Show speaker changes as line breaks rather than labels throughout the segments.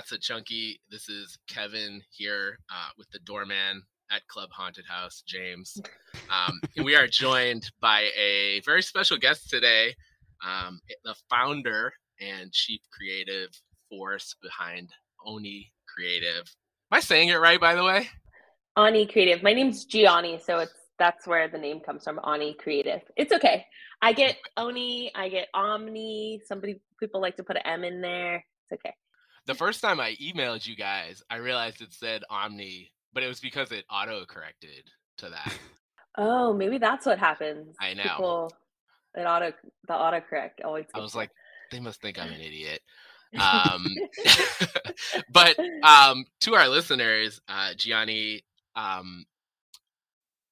welcome to That's a Chunky. This is Kevin here uh, with the doorman at Club Haunted House, James. Um, and we are joined by a very special guest today, um, the founder and chief creative force behind Onni Creative. Am I saying it right, by the way?
Onni Creative. My name's Geonni, so it's that's where the name comes from. Onni Creative. It's okay. I get Oni. I get Omni. Somebody people like to put an M in there. It's okay.
The first time I emailed you guys, I realized it said Omni, but it was because it auto corrected to that.
oh, maybe that's what happens.
I know.
People, it auto the autocorrect always.
I was like, they must think I'm an idiot. um, but um, to our listeners, uh, Geonni um,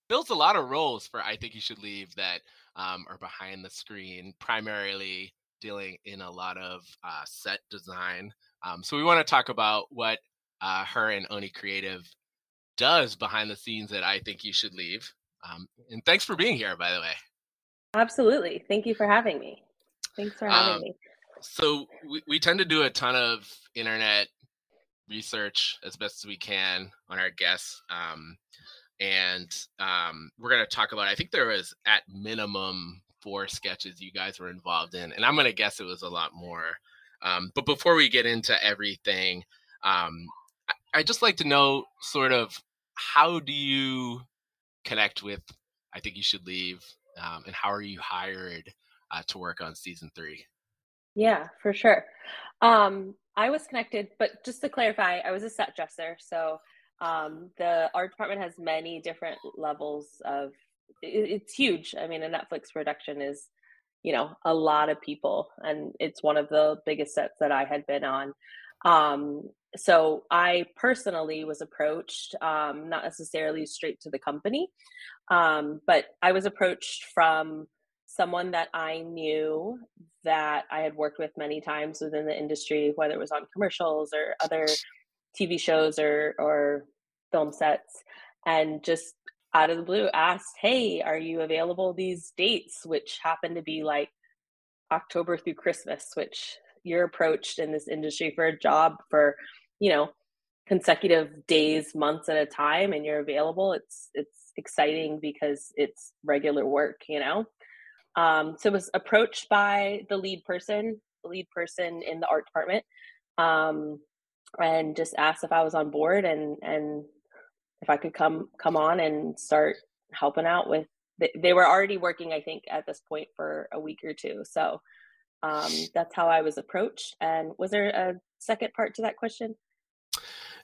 fills a lot of roles for I think you should leave that um, are behind the screen, primarily dealing in a lot of uh, set design. Um, so we want to talk about what uh, her and Onni Creative does behind the scenes that I think you should leave. Um, and thanks for being here, by the way.
Absolutely. Thank you for having me. Thanks for having um, me.
So we, we tend to do a ton of internet research as best as we can on our guests. Um, and um, we're going to talk about, I think there was at minimum four sketches you guys were involved in. And I'm going to guess it was a lot more. Um, but before we get into everything, um, I, I just like to know sort of how do you connect with I think you should leave um, and how are you hired uh, to work on season three?
Yeah, for sure. Um, I was connected, but just to clarify, I was a set dresser. So um, the art department has many different levels of. It, it's huge. I mean, a Netflix production is, you know, a lot of people, and it's one of the biggest sets that I had been on. Um, so I personally was approached, um, not necessarily straight to the company, um, but I was approached from someone that I knew that I had worked with many times within the industry, whether it was on commercials or other TV shows or or film sets, and just out of the blue asked, "Hey, are you available these dates?" Which happened to be like October through Christmas, which you're approached in this industry for a job for, you know, consecutive days, months at a time, and you're available. It's it's exciting because it's regular work, you know. Um, so was approached by the lead person, the lead person in the art department, um, and just asked if I was on board and and if I could come come on and start helping out with. They, they were already working, I think, at this point for a week or two. So um, that's how I was approached. And was there a second part to that question?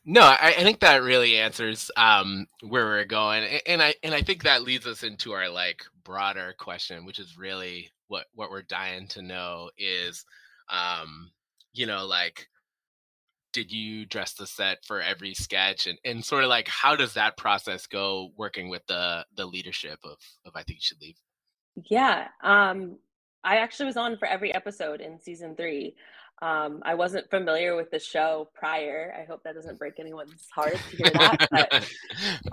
No, I, I, think that really answers um, where we're going, and I and I think that leads us into our like broader question, which is really what what we're dying to know is, um, you know, like, did you dress the set for every sketch, and and sort of like how does that process go working with the the leadership of of I think you should leave.
Yeah, um, I actually was on for every episode in season three. Um, I wasn't familiar with the show prior. I hope that doesn't break anyone's heart to hear that. But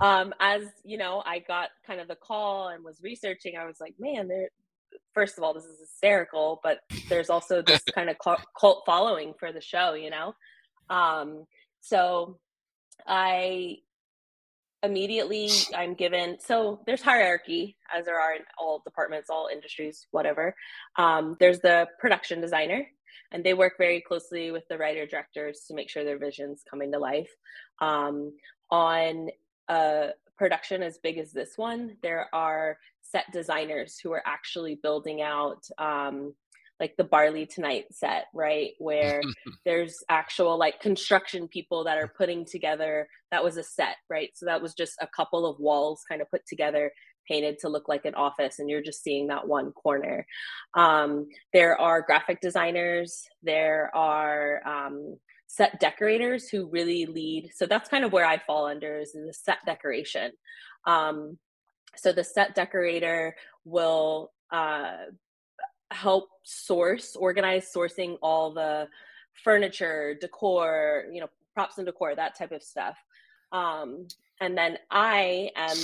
um, as you know, I got kind of the call and was researching. I was like, man, there. First of all, this is hysterical, but there's also this kind of cult following for the show, you know. Um, so I immediately I'm given so there's hierarchy as there are in all departments, all industries, whatever. Um, there's the production designer, and they work very closely with the writer directors to make sure their visions coming to life. Um, on a production as big as this one, there are set designers who are actually building out um, like the Barley Tonight set, right? Where there's actual like construction people that are putting together that was a set, right? So that was just a couple of walls kind of put together painted to look like an office and you're just seeing that one corner um, there are graphic designers there are um, set decorators who really lead so that's kind of where i fall under is the set decoration um, so the set decorator will uh, help source organize sourcing all the furniture decor you know props and decor that type of stuff um, and then I am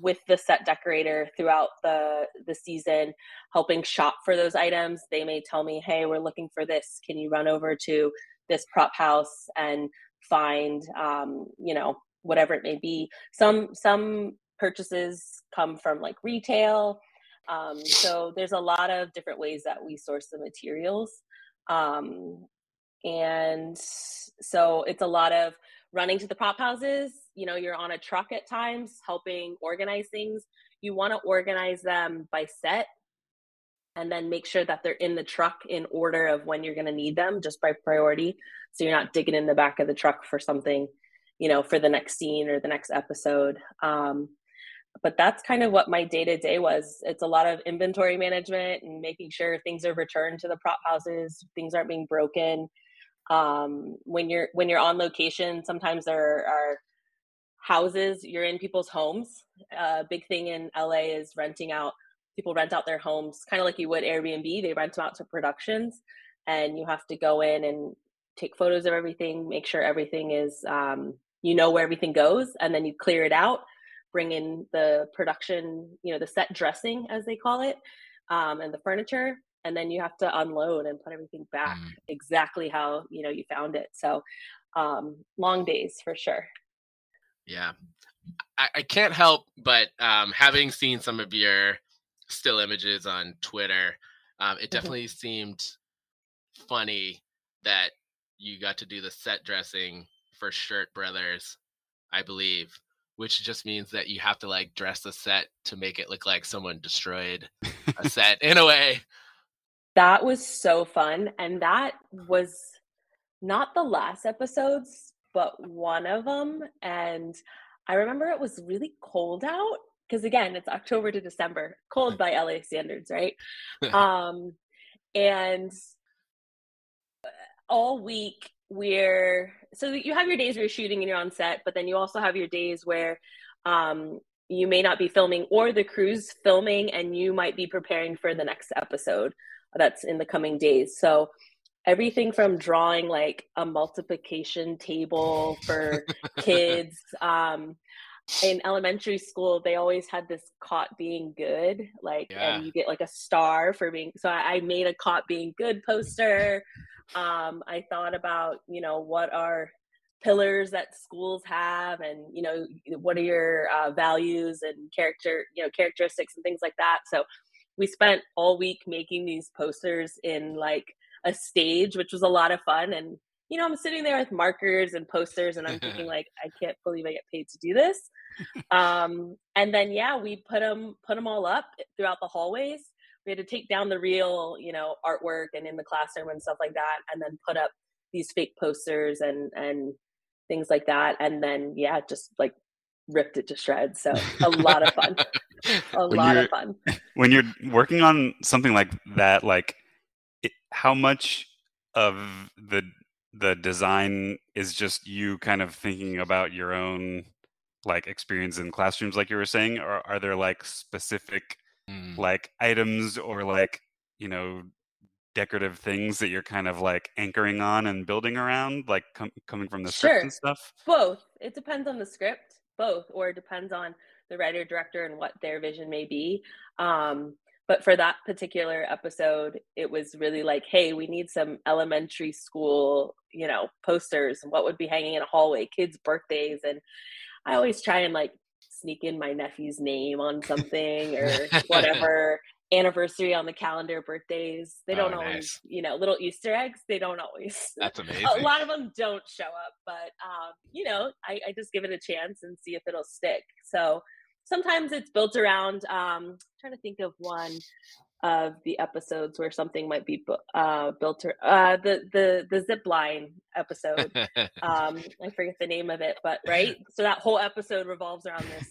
with the set decorator throughout the the season, helping shop for those items. They may tell me, "Hey, we're looking for this. Can you run over to this prop house and find um, you know whatever it may be some some purchases come from like retail um, so there's a lot of different ways that we source the materials. Um, and so it's a lot of running to the prop houses. You know you're on a truck at times helping organize things. You want to organize them by set and then make sure that they're in the truck in order of when you're going to need them just by priority. So you're not digging in the back of the truck for something you know for the next scene or the next episode. Um, but that's kind of what my day to day was. It's a lot of inventory management and making sure things are returned to the prop houses things aren't being broken. Um, when you're when you're on location sometimes there are houses you're in people's homes. A uh, big thing in la is renting out people rent out their homes kind of like you would Airbnb. They rent them out to productions, and you have to go in and take photos of everything, make sure everything is, um, you know, where everything goes, and then you clear it out, bring in the production, you know, the set dressing as they call it, um, and the furniture, and then you have to unload and put everything back mm. exactly how you know you found it. So, um, long days for sure.
Yeah, I, I can't help but um, having seen some of your still images on Twitter. Um, it mm-hmm. definitely mm-hmm. seemed funny that you got to do the set dressing for Shirt Brothers, I believe, which just means that you have to like dress the set to make it look like someone destroyed a set in a way.
That was so fun. And that was not the last episodes, but one of them. And I remember it was really cold out because again it's october to december cold by la standards right um and all week we're so you have your days where you're shooting and you're on set but then you also have your days where um you may not be filming or the crew's filming and you might be preparing for the next episode that's in the coming days so everything from drawing like a multiplication table for kids um in elementary school they always had this caught being good like yeah. and you get like a star for being so I, I, made a caught being good poster um i thought about you know what are pillars that schools have and you know what are your uh, values and character you know characteristics and things like that. So we spent all week making these posters in like a stage which was a lot of fun. And you know i'm sitting there with markers and posters and i'm thinking like i can't believe i get paid to do this. Um, and then yeah, we put them put them all up throughout the hallways. We had to take down the real, you know, artwork and in the classroom and stuff like that, and then put up these fake posters and and things like that. And then yeah, just like ripped it to shreds. So a lot of fun. A when lot of fun.
When you're working on something like that, like it, how much of the the design is just you kind of thinking about your own like experience in classrooms like you were saying or are there like specific mm. like items or like you know decorative things that you're kind of like anchoring on and building around like com- coming from the script and stuff?
Both. It depends on the script both or it depends on the writer director and what their vision may be um, but for that particular episode it was really like hey we need some elementary school you know posters and what would be hanging in a hallway kids birthdays and I always try and like sneak in my nephew's name on something or whatever anniversary on the calendar birthdays they don't oh, always nice. you know little easter eggs they don't always.
That's amazing.
a lot of them don't show up but um you know I, I just give it a chance and see if it'll stick. So sometimes it's built around um I'm trying to think of one of the episodes where something might be uh, built or uh, the the the zip line episode. um, I forget the name of it, but right. So that whole episode revolves around this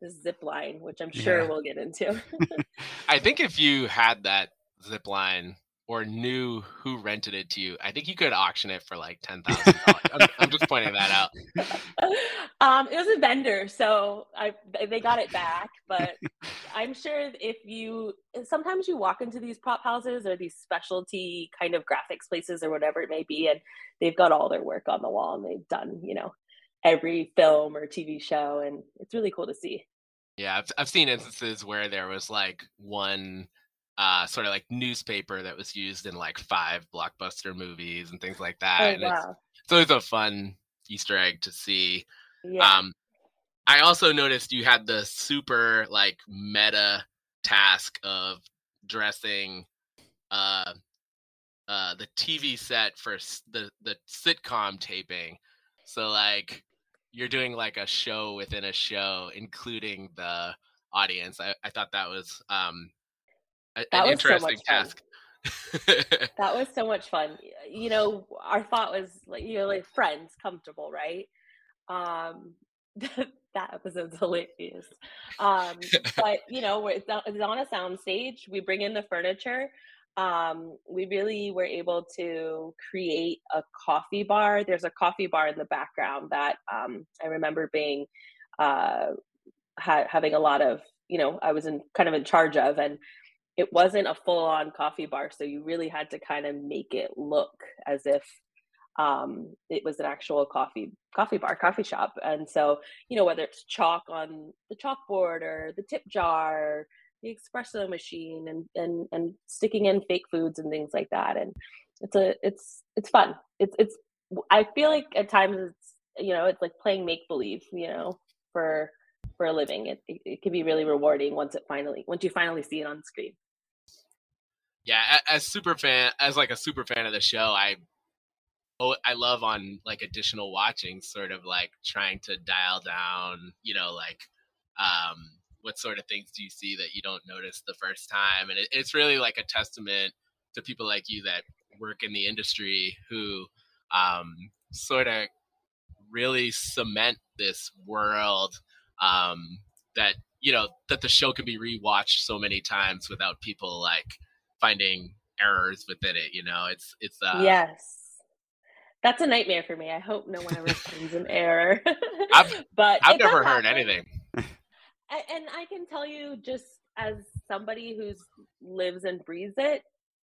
this zip line, which I'm sure yeah. we'll get into.
I think if you had that zip line or knew who rented it to you, I think you could auction it for like ten thousand dollars. I'm, just pointing that out.
Um, it was a vendor, so I they got it back. But I'm sure if you sometimes you walk into these prop houses or these specialty kind of graphics places or whatever it may be, and they've got all their work on the wall and they've done you know every film or TV show, and it's really cool to see.
Yeah, I've I've seen instances where there was like one uh, sort of like newspaper that was used in like five blockbuster movies and things like that.
Oh,
and
wow.
it's, it's always a fun Easter egg to see.
Yeah.
Um, I also noticed you had the super like meta task of dressing uh, uh, the TV set for s- the the sitcom taping. So like you're doing like a show within a show, including the audience. I, I thought that was um, a-
That
an
was so
interesting
much fun.
task.
That was so much fun. You know, our thought was like you know, like friends, comfortable, right? Um, that episode's hilarious. Um, but you know, it's on it's on a sound stage. We bring in the furniture. Um, we really were able to create a coffee bar. There's a coffee bar in the background that um, I remember being uh, ha- having a lot of. You know, I was in kind of in charge of, and it wasn't a full on coffee bar so you really had to kind of make it look as if um, it was an actual coffee coffee bar coffee shop. And so you know whether it's chalk on the chalkboard or the tip jar the espresso machine and and and sticking in fake foods and things like that. And it's a it's it's fun. It's it's i feel like at times it's you know it's like playing make believe you know for for a living. It, it, it can be really rewarding once it finally once you finally see it on screen
yeah, as super fan, as like a super fan of the show, I oh, I love on like additional watching, sort of like trying to dial down, you know, like um, what sort of things do you see that you don't notice the first time, and it, it's really like a testament to people like you that work in the industry who um, sort of really cement this world um, that you know that the show can be rewatched so many times without people like finding errors within it you know? It's it's uh
yes. That's a nightmare for me. I hope no one ever finds an error.
I've-
but
i've never heard
happen.
anything.
And i can tell you just as somebody who's lives and breathes it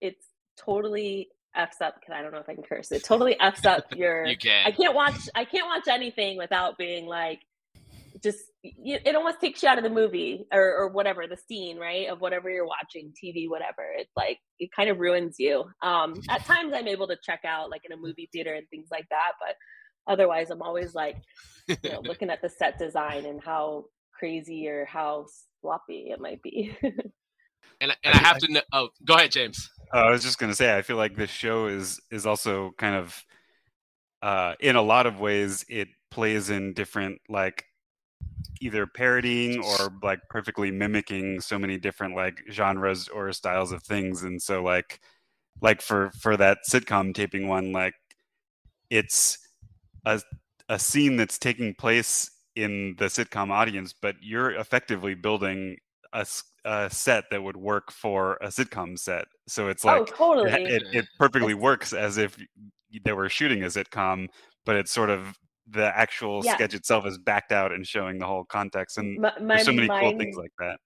it's totally f's up because i don't know if i can curse. It totally f's up your
you can.
I can't watch I can't watch anything without being like just it almost takes you out of the movie or, or whatever the scene right of whatever you're watching TV whatever. It's like it kind of ruins you. Um at times I'm able to check out like in a movie theater and things like that but otherwise I'm always like you know looking at the set design and how crazy or how sloppy it might be.
And, and i have to know oh go ahead james.
Uh, I was just gonna say, I feel like this show is is also kind of, uh, in a lot of ways, it plays in different like, either parodying or like perfectly mimicking so many different like genres or styles of things, and so like, like for for that sitcom taping one, like, it's a a scene that's taking place in the sitcom audience, but you're effectively building a, a set that would work for a sitcom set. So it's oh, like
oh totally
it, it, it perfectly works as if they were shooting a sitcom, but it's sort of the actual
Yeah.
sketch itself is backed out and showing the whole context. And
my, my
there's so many
mind,
cool things like that.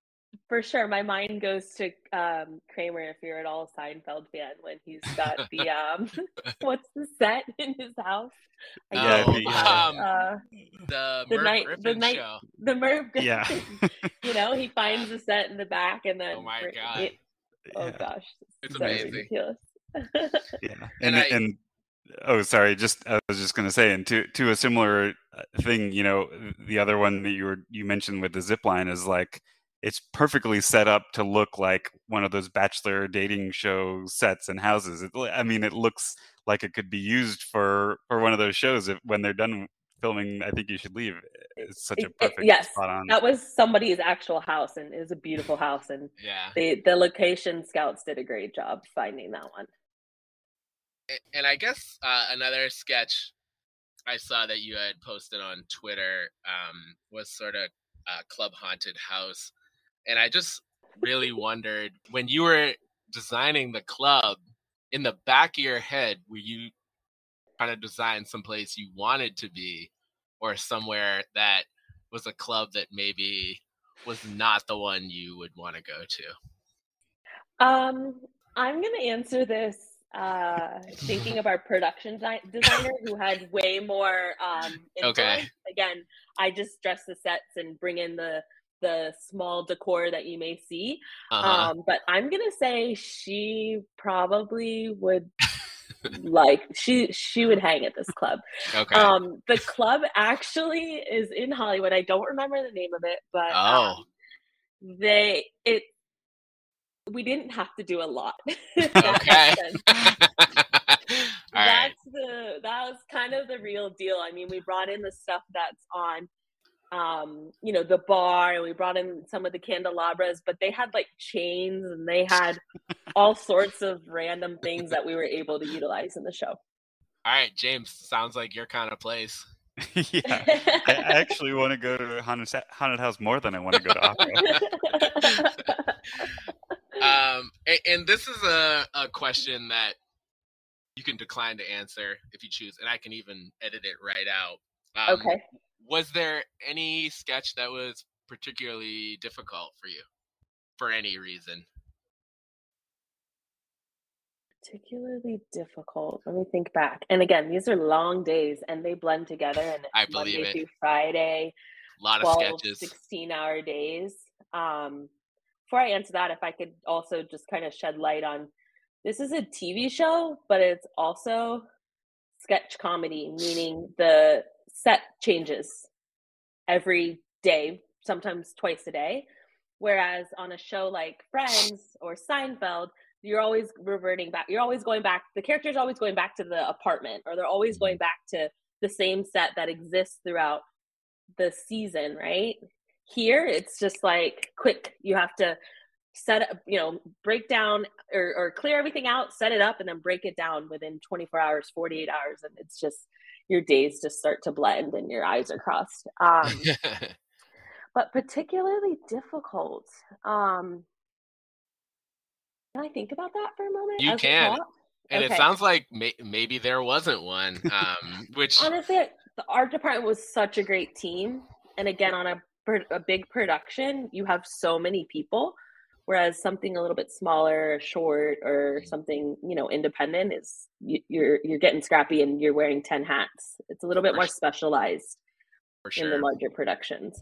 For sure, my mind goes to um, Kramer if you're at all a Seinfeld fan when he's got the um, what's the set in his house? I
Yeah, the,
remember.
um,
uh,
the,
The
Merv
night- the night-
show
the Merv Griffin.
Yeah.
you know, he finds the set in the back and then
Oh my God.
it- oh
yeah.
gosh,
It's
so
amazing.
yeah
And
and
I-
and oh sorry just i was just going to say and to to a similar uh, thing you know the other one that you were you mentioned with the zip line is like it's perfectly set up to look like one of those bachelor dating show sets and houses. It, i mean it looks like it could be used for for one of those shows if, when they're done filming i think you should leave. It's such a
It- it-
perfect
yes,
spot on.
That was somebody's actual house and it was a beautiful house and
yeah.
the the location scouts did a great job finding that one.
A- and i guess uh, another sketch i saw that you had posted on twitter um, was sort of uh, club haunted house and i just really wondered when you were designing the club in the back of your head were you trying to design someplace you wanted to be or somewhere that was a club that maybe was not the one you would want to go to?
Um, I'm gonna answer this uh, thinking of our production di- designer who had way more um, influence.
Okay.
Again, I just dress the sets and bring in the the small decor that you may see.
Uh-huh.
Um, but I'm gonna say she probably would like she she would hang at this club.
okay.
Um, the club actually is in Hollywood. I don't remember the name of it, but
oh.
um, they it we didn't have to do a lot. if that makes
okay.
sense.
All right.
that's the that was kind of the real deal. I mean, we brought in the stuff that's on um you know the bar and we brought in some of the candelabras but they had like chains and they had all sorts of random things that we were able to utilize in the show
All right, James. Sounds like your kind of place.
yeah, I I actually want to go to haunted, Sa- haunted house more than I want to go to opera.
Um, and, and this is a, a question that you can decline to answer if you choose, and I can even edit it right out. Um,
okay
Was there any sketch that was particularly difficult for you, for any reason?
particularly difficult let me think back and again these are long days and they blend together and
I believe
Monday
it.
through friday
A lot of sketches.
16 hour days um before i answer that if i could also just kind of shed light on this is a tv show but it's also sketch comedy meaning the set changes every day sometimes twice a day. Whereas on a show like friends or seinfeld you're always reverting back you're always going back the character's always going back to the apartment or they're always mm-hmm. going back to the same set that exists throughout the season right here it's just like quick you have to set up you know break down or, or clear everything out set it up and then break it down within 24 hours 48 hours and it's just your days just start to blend and your eyes are crossed um but particularly difficult um can i think about that for a moment
You can. and it sounds like may- maybe there wasn't one, um, which
honestly the art department was such a great team and again on a, a big production you have so many people whereas something a little bit smaller short or something you know independent is you, you're you're getting scrappy and you're wearing 10 hats. It's a little bit more specialized
for
in the larger productions.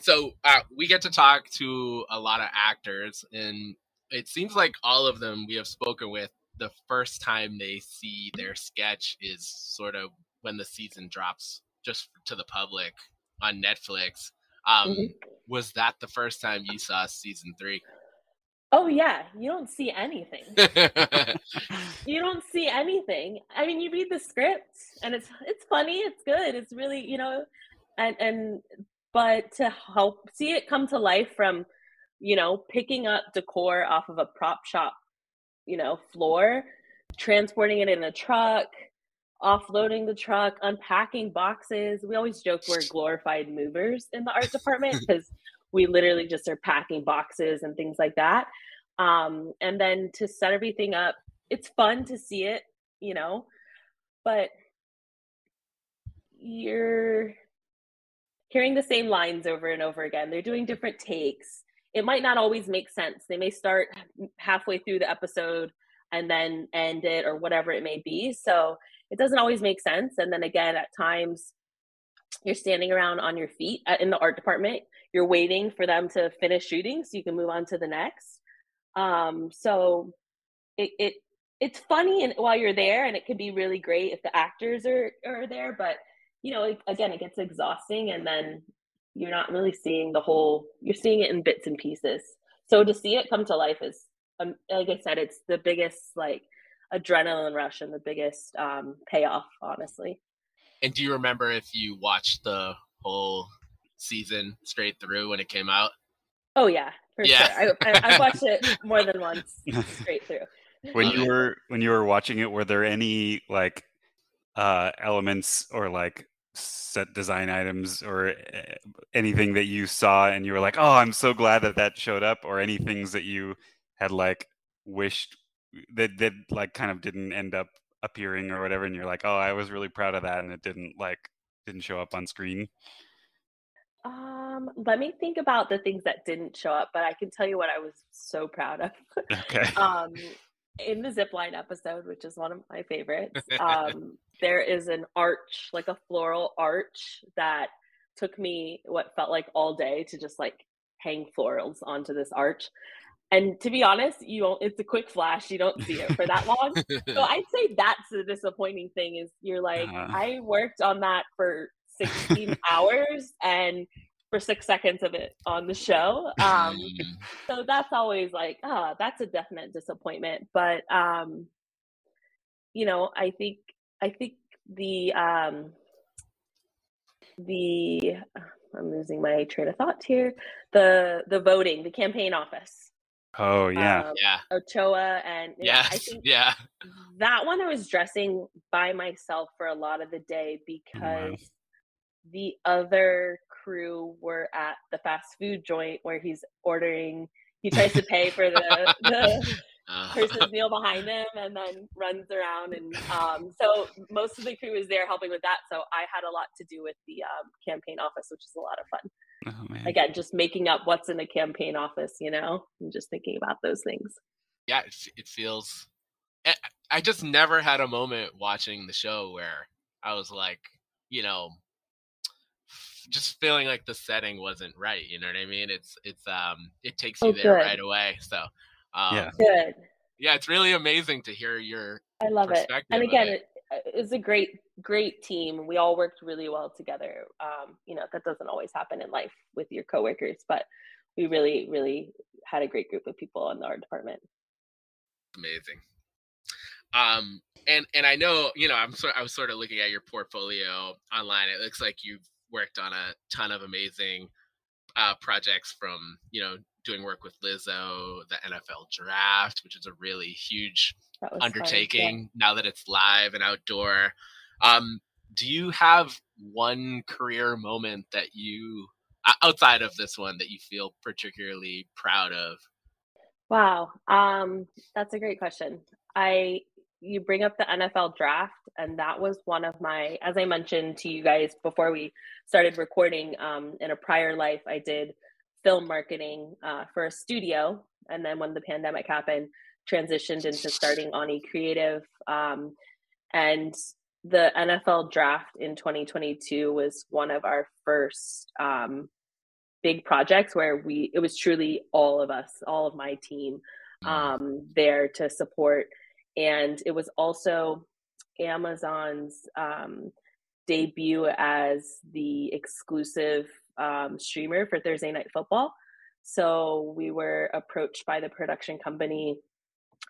So uh, we get to talk to a lot of actors and it seems like all of them we have spoken with the first time they see their sketch is sort of when the season drops just to the public on netflix um,
Mhm.
was that the first time you saw season three?
Oh yeah you don't see anything. You don't see anything. I mean you read the script and it's it's funny it's good it's really you know and and but to help see it come to life from you know picking up decor off of a prop shop you know floor transporting it in a truck offloading the truck unpacking boxes. We always joke we're glorified movers in the art department because we literally just are packing boxes and things like that. Um, and then to set everything up it's fun to see it you know but you're hearing the same lines over and over again. They're doing different takes. It might not always make sense. They may start halfway through the episode and then end it or whatever it may be. So it doesn't always make sense. And then again at times you're standing around on your feet in the art department. You're waiting for them to finish shooting so you can move on to the next. Um so it, it it's funny and while you're there and it can be really great if the actors are are there but you know again it gets exhausting and then you're not really seeing the whole you're seeing it in bits and pieces. So to see it come to life is um, like i said it's the biggest like adrenaline rush and the biggest um payoff honestly.
And do you remember if you watched the whole season straight through when it came out?
Oh yeah for
Yeah.
sure. I, I, i've watched it more than once straight through.
When you were when you were watching it were there any like uh elements or like set design items or eh, anything that you saw and you were like oh i'm so glad that that showed up or any things that you had like wished that that like kind of didn't end up appearing or whatever and you're like oh i was really proud of that and it didn't like didn't show up on screen?
Um let me think about the things that didn't show up but i can tell you what i was so proud of.
Okay.
Um in the zipline episode which is one of my favorites um there is an arch like a floral arch that took me what felt like all day to just like hang florals onto this arch. And to be honest, you it's a quick flash. You don't see it for that long. so I'd say that's the disappointing thing is you're like, uh I worked on that for 16 hours and for six seconds of it on the show. Um, mm. so that's always like, ah, oh, that's a definite disappointment. But um, you know, I think I think the um, the I'm losing my train of thought here. The the voting, the campaign office.
Oh yeah,
um, yeah.
Ochoa and
yeah, I think yeah.
That one I was dressing by myself for a lot of the day oh, because wow. the other crew were at the fast food joint where he's ordering. He tries to pay for the the uh. person's meal behind him and then runs around and um, so most of the crew is there helping with that so i had a lot to do with the um, campaign office which is a lot of fun oh, again just making up what's in a campaign office you know and just thinking about those things
yeah it, it feels eh, i just never had a moment watching the show where i was like you know just feeling like the setting wasn't right you know what i mean it's it's um it takes you oh, there good. right away so
um, yeah.
Good.
Yeah, it's really amazing to hear your.
I love it. And again, it. it is a great, great team. We all worked really well together. Um, you know, that doesn't always happen in life with your coworkers, but we really, really had a great group of people in our department.
Amazing. Um, and and I know, you know, I'm sort I was sort of looking at your portfolio online. It looks like you've worked on a ton of amazing uh, projects from you know doing work with Lizzo, the NFL draft, which is a really huge undertaking yeah. now that it's live and outdoor. Um, do you have one career moment that you, outside of this one, that you feel particularly proud of?
Wow, um, that's a great question. I you bring up the NFL draft, and that was one of my, as I mentioned to you guys before we started recording. Um, in a prior life, I did film marketing uh, for a studio. And then when the pandemic happened, transitioned into starting Onni Creative. Um, and the NFL draft in 2022 was one of our first um, big projects where we, it was truly all of us, all of my team mm. um, there to support. And it was also Amazon's um, debut as the exclusive um, streamer for Thursday Night Football. So we were approached by the production company.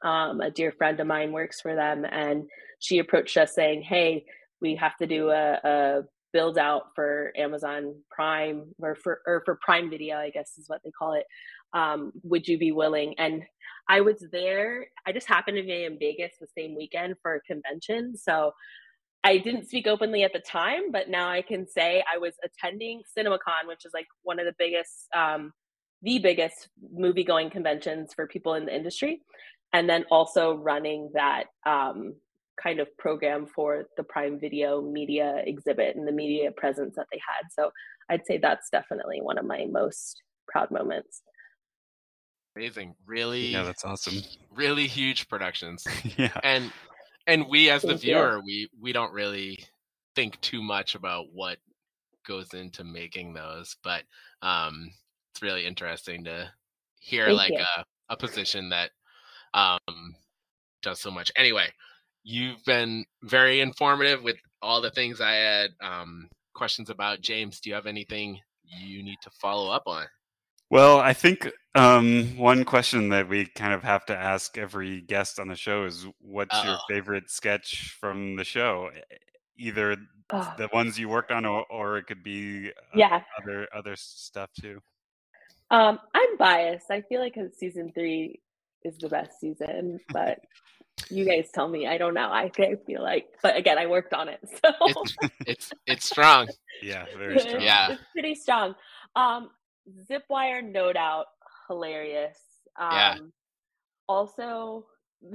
Um, a dear friend of mine works for them, and she approached us saying, "Hey, we have to do a, a build out for Amazon Prime or for or for Prime Video, I guess is what they call it. Um, would you be willing?" And I was there. I just happened to be in Vegas the same weekend for a convention, so I didn't speak openly at the time, but now I can say I was attending CinemaCon, which is like one of the biggest, um, the biggest movie going conventions for people in the industry. And then also running that um, kind of program for the Prime Video media exhibit and the media presence that they had. So I'd say that's definitely one of my most proud moments.
Amazing. Really?
Yeah, that's awesome.
Really huge productions.
yeah.
And and we as the viewer we we don't really think too much about what goes into making those but um it's really interesting to hear Thank like a, a position that um does so much. Anyway you've been very informative with all the things i had um questions about. James do you have anything you need to follow up on
well, I think um, one question that we kind of have to ask every guest on the show is what's Uh-oh. your favorite sketch from the show? Either oh. the ones you worked on, or, or it could be uh,
yeah
other other stuff too.
Um, I'm biased. I feel like season three is the best season, but you guys tell me. I don't know. I feel like, but again, I worked on it, so
it's it's, it's strong.
Yeah, very strong.
Yeah,
it's pretty strong. Um, Zipwire no doubt hilarious. Um,
yeah.
Also,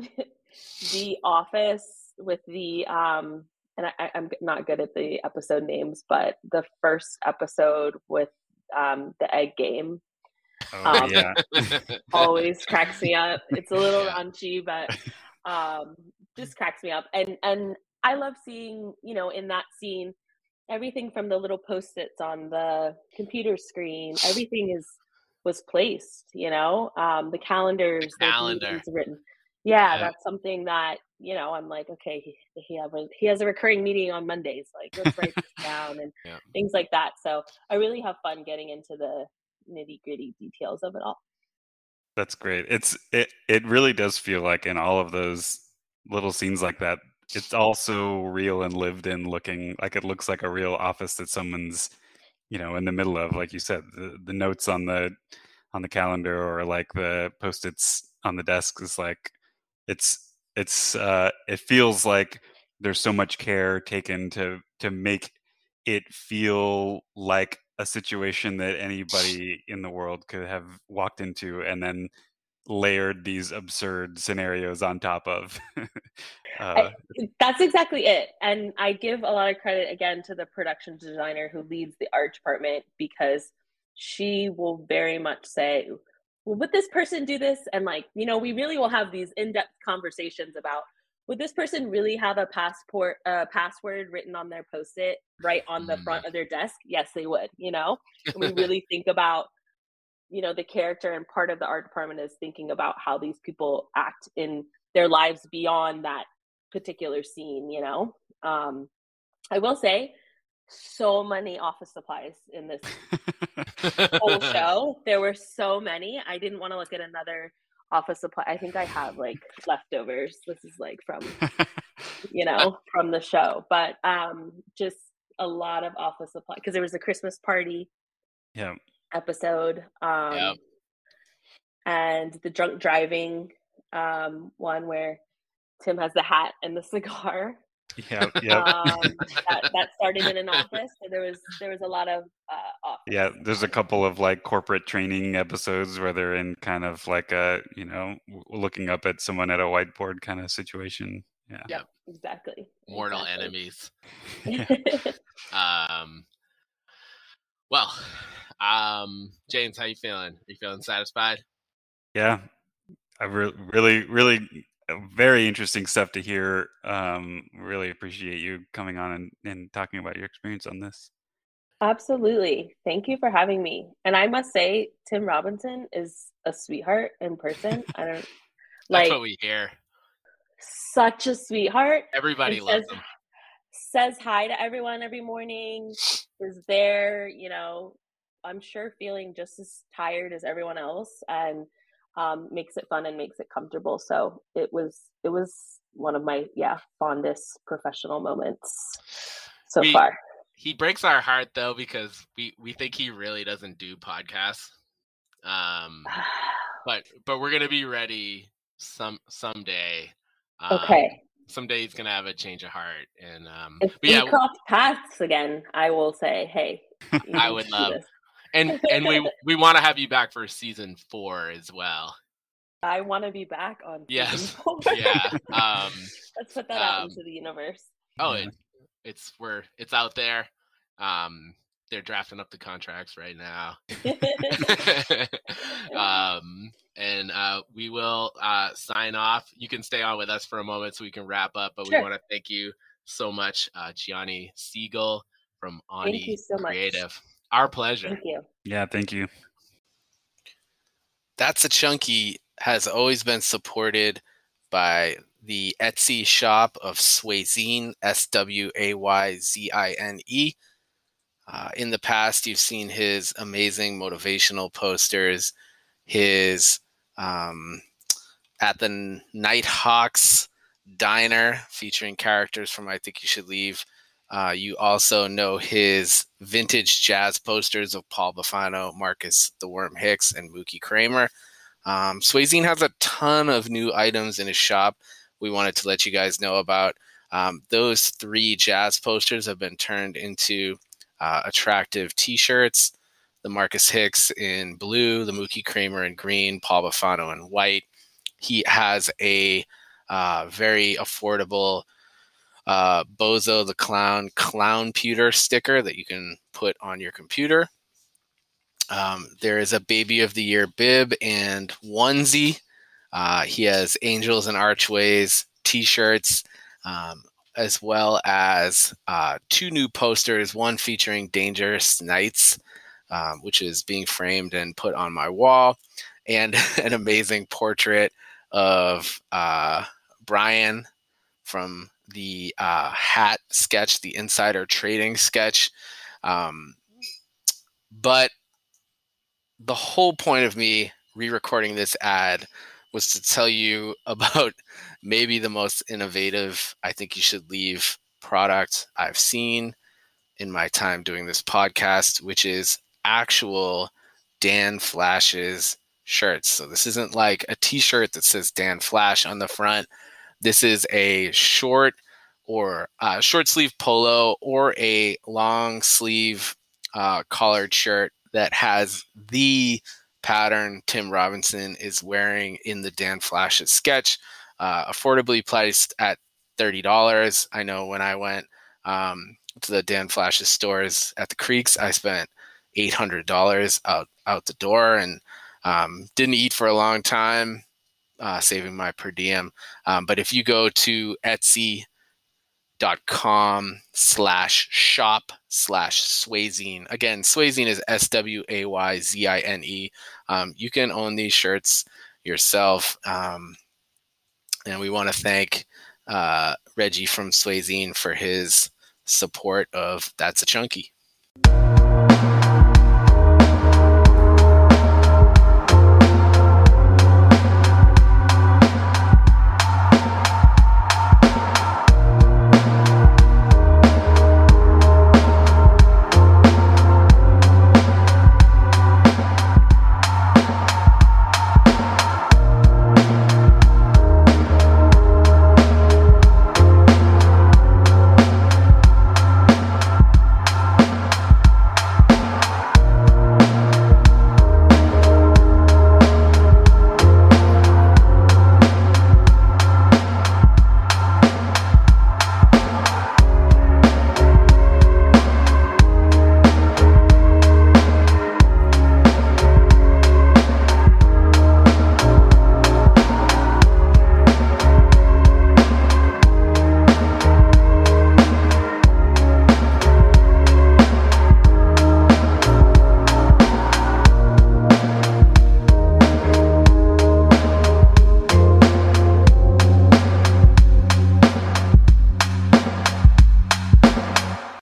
The Office with the um, and I, am not good at the episode names, but the first episode with um, the egg game.
Oh, um, yeah.
always cracks me up. It's a little raunchy, but um, just cracks me up. And and I love seeing, you know, in that scene, everything from the little post-its on the computer screen, everything is was placed, you know. Um, the calendars,
the calendar
written. Yeah, yeah, that's something that you know. I'm like, okay, he he, have a, he has a recurring meeting on Mondays. Like, let's write this down and yeah. things like that. So I really have fun getting into the nitty gritty details of it all.
That's great. It's it it really does feel like in all of those little scenes like that, it's also real and lived in looking like it looks like a real office that someone's you know in the middle of like you said the, the notes on the on the calendar or like the post-its on the desk is like it's it's uh it feels like there's so much care taken to to make it feel like a situation that anybody in the world could have walked into and then layered these absurd scenarios on top of. uh,
I, that's exactly it. And I give a lot of credit again to the production designer who leads the art department because she will very much say, well, would this person do this? And like, you know, we really will have these in-depth conversations about would this person really have a passport uh, password written on their post-it right on the front mm. of their desk yes they would you know and we really think about you know the character and part of the art department is thinking about how these people act in their lives beyond that particular scene you know? Um i will say so many office supplies in this whole show. There were so many. I didn't want to look at another office supply. I think i have like leftovers. This is like from you know from the show. But um just a lot of office supply because there was a christmas party
yeah
episode. Um, yep. And the drunk driving um, one where Tim has the hat and the cigar.
Yeah, yeah. Um,
that, that, started in an office. So there was there was a lot of uh, office.
Yeah, there's a couple of like corporate training episodes where they're in kind of like a you know looking up at someone at a whiteboard kind of situation. Yeah.
Yep. Exactly.
Mortal exactly. enemies. um. Well, um, James, how you feeling? Are you feeling satisfied?
Yeah, I re- really, really, uh, very interesting stuff to hear. Um, really appreciate you coming on and, and talking about your experience on this.
Absolutely. Thank you for having me. And I must say, Tim Robinson is a sweetheart in person. I don't
like what we hear.
Such a sweetheart.
Everybody loves him.
Says hi to everyone every morning. Is there, you know, I'm sure feeling just as tired as everyone else and um, makes it fun and makes it comfortable. So it was it was one of my yeah fondest professional moments so we, far.
He breaks our heart though because we we think he really doesn't do podcasts. Um, but but we're gonna be ready some someday.
Um, okay.
Someday he's gonna have a change of heart, and um,
if we yeah, cross paths again, I will say, hey,
I would love. This and and we we want to have you back for season four as well.
I want to be back on.
Yes. yeah. Um,
Let's put that um, out into the universe.
Oh, it, it's we're it's out there. Um, they're drafting up the contracts right now. um, and uh, we will uh, sign off. You can stay on with us for a moment so we can wrap up. But sure. we want to thank you so much, uh, Geonni Sigl from Ani so Creative. Much. Our pleasure.
Thank you.
Yeah, thank you.
That's a Chunky has always been supported by the Etsy shop of Swayzine, S W A Y Z I N E. Uh, in the past, you've seen his amazing motivational posters, his um, at the Nighthawks diner featuring characters from I Think You Should Leave uh, you also know his vintage jazz posters of Paul Bufano, Marcus the Worm Hicks, and Mookie Kramer. Um, has a ton of new items in his shop. We wanted to let you guys know about. Um, those three jazz posters have been turned into uh, attractive T-shirts. The Marcus Hicks in blue, the Mookie Kramer in green, Paul Bufano in white. He has a uh, very affordable uh, Bozo the Clown Clown Pewter sticker that you can put on your computer. Um, there is a Baby of the Year bib and onesie. Uh, he has Angels and Archways t shirts, um, as well as uh, two new posters, one featuring Dangerous Knights, um, which is being framed and put on my wall, and an amazing portrait of uh, Brian from the uh, hat sketch, the insider trading sketch. Um, but the whole point of me re-recording this ad was to tell you about maybe the most innovative I think you should leave product I've seen in my time doing this podcast, which is actual Dan Flashes shirts. So this isn't like a t-shirt that says Dan Flash on the front. This is a short or uh, short sleeve polo or a long sleeve uh, collared shirt that has the pattern Tim Robinson is wearing in the Dan Flashes sketch, uh, affordably priced at thirty dollars. I know when I went um, to the Dan Flashes stores at the Creeks, I spent eight hundred dollars out out the door and um, didn't eat for a long time, uh, saving my per diem. Um, but if you go to Etsy dot com slash shop slash swayzine again swayzine is s-w-a-y-z-i-n-e um, you can own these shirts yourself um, and we want to thank uh, reggie from swayzine for his support of that's a chunky